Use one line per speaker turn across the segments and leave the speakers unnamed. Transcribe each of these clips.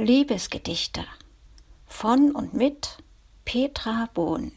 Liebesgedichte von und mit Petra Bohn.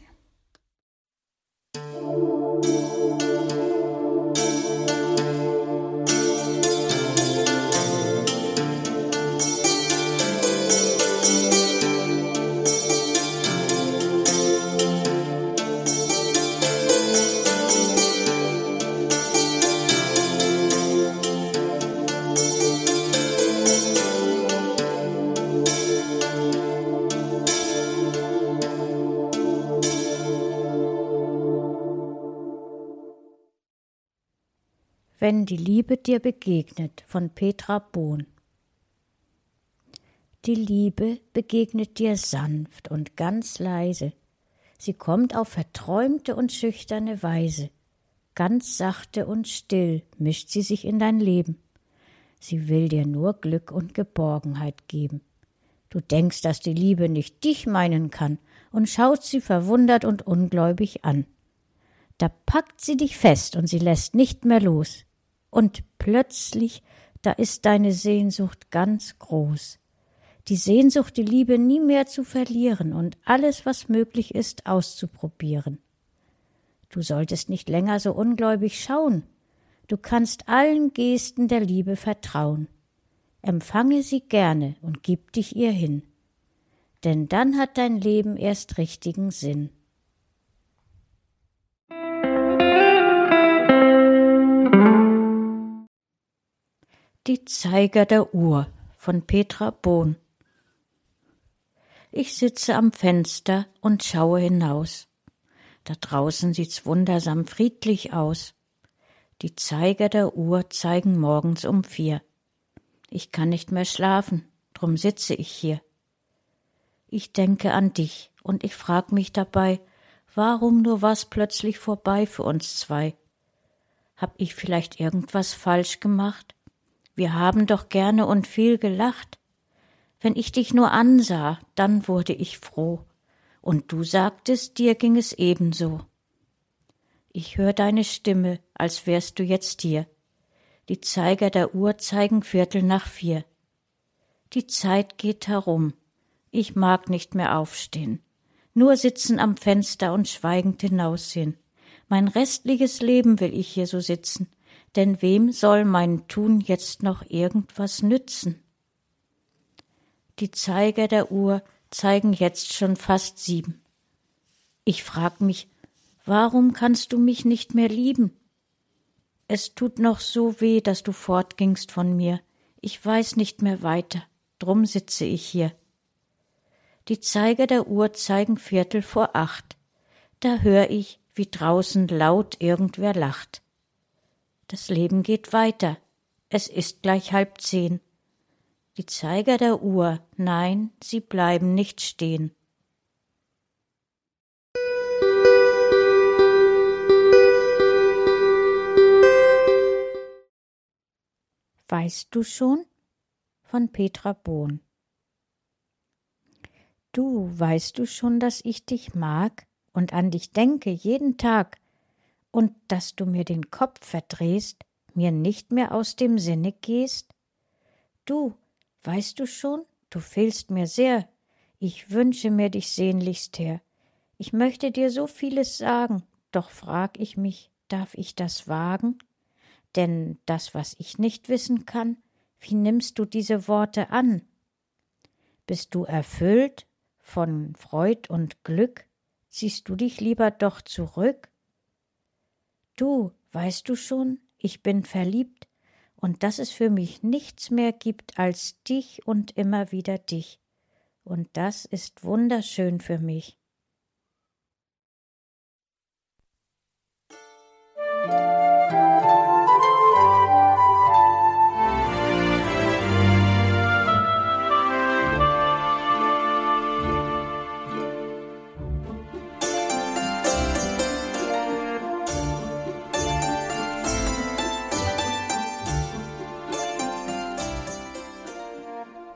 Wenn die Liebe dir begegnet von Petra Bohn. Die Liebe begegnet dir sanft und ganz leise. Sie kommt auf verträumte und schüchterne Weise. Ganz sachte und still mischt sie sich in dein Leben. Sie will dir nur Glück und Geborgenheit geben. Du denkst, dass die Liebe nicht dich meinen kann und schaust sie verwundert und ungläubig an. Da packt sie dich fest und sie lässt nicht mehr los und plötzlich, da ist deine Sehnsucht ganz groß. Die Sehnsucht, die Liebe nie mehr zu verlieren und alles, was möglich ist, auszuprobieren. Du solltest nicht länger so ungläubig schauen. Du kannst allen Gesten der Liebe vertrauen. Empfange sie gerne und gib dich ihr hin. Denn dann hat dein Leben erst richtigen Sinn. Die Zeiger der Uhr von Petra Bohn. Ich sitze am Fenster und schaue hinaus. Da draußen sieht's wundersam friedlich aus. Die Zeiger der Uhr zeigen morgens um vier. Ich kann nicht mehr schlafen, drum sitze ich hier. Ich denke an dich und ich frag mich dabei, warum nur war's plötzlich vorbei für uns zwei? Hab ich vielleicht irgendwas falsch gemacht? Wir haben doch gerne und viel gelacht. Wenn ich dich nur ansah, dann wurde ich froh. Und du sagtest, dir ging es ebenso. Ich hör deine Stimme, als wärst du jetzt hier. Die Zeiger der Uhr zeigen Viertel nach vier. Die Zeit geht herum. Ich mag nicht mehr aufstehen. Nur sitzen am Fenster und schweigend hinaussehen. Mein restliches Leben will ich hier so sitzen denn wem soll mein Tun jetzt noch irgendwas nützen? Die Zeiger der Uhr zeigen jetzt schon fast sieben. Ich frag mich, warum kannst du mich nicht mehr lieben? Es tut noch so weh, dass du fortgingst von mir. Ich weiß nicht mehr weiter, drum sitze ich hier. Die Zeiger der Uhr zeigen Viertel vor acht. Da hör ich, wie draußen laut irgendwer lacht. Das Leben geht weiter. Es ist gleich halb zehn. Die Zeiger der Uhr, nein, sie bleiben nicht stehen. Weißt du schon? von Petra Bohn. Du weißt du schon, dass ich dich mag und an dich denke jeden Tag, und dass du mir den Kopf verdrehst, mir nicht mehr aus dem Sinne gehst? Du, weißt du schon, du fehlst mir sehr, ich wünsche mir dich sehnlichst her. Ich möchte dir so vieles sagen, doch frag ich mich, darf ich das wagen? Denn das, was ich nicht wissen kann, wie nimmst du diese Worte an? Bist du erfüllt von Freud und Glück? Ziehst du dich lieber doch zurück? Du, weißt du schon, ich bin verliebt und dass es für mich nichts mehr gibt als dich und immer wieder dich. Und das ist wunderschön für mich.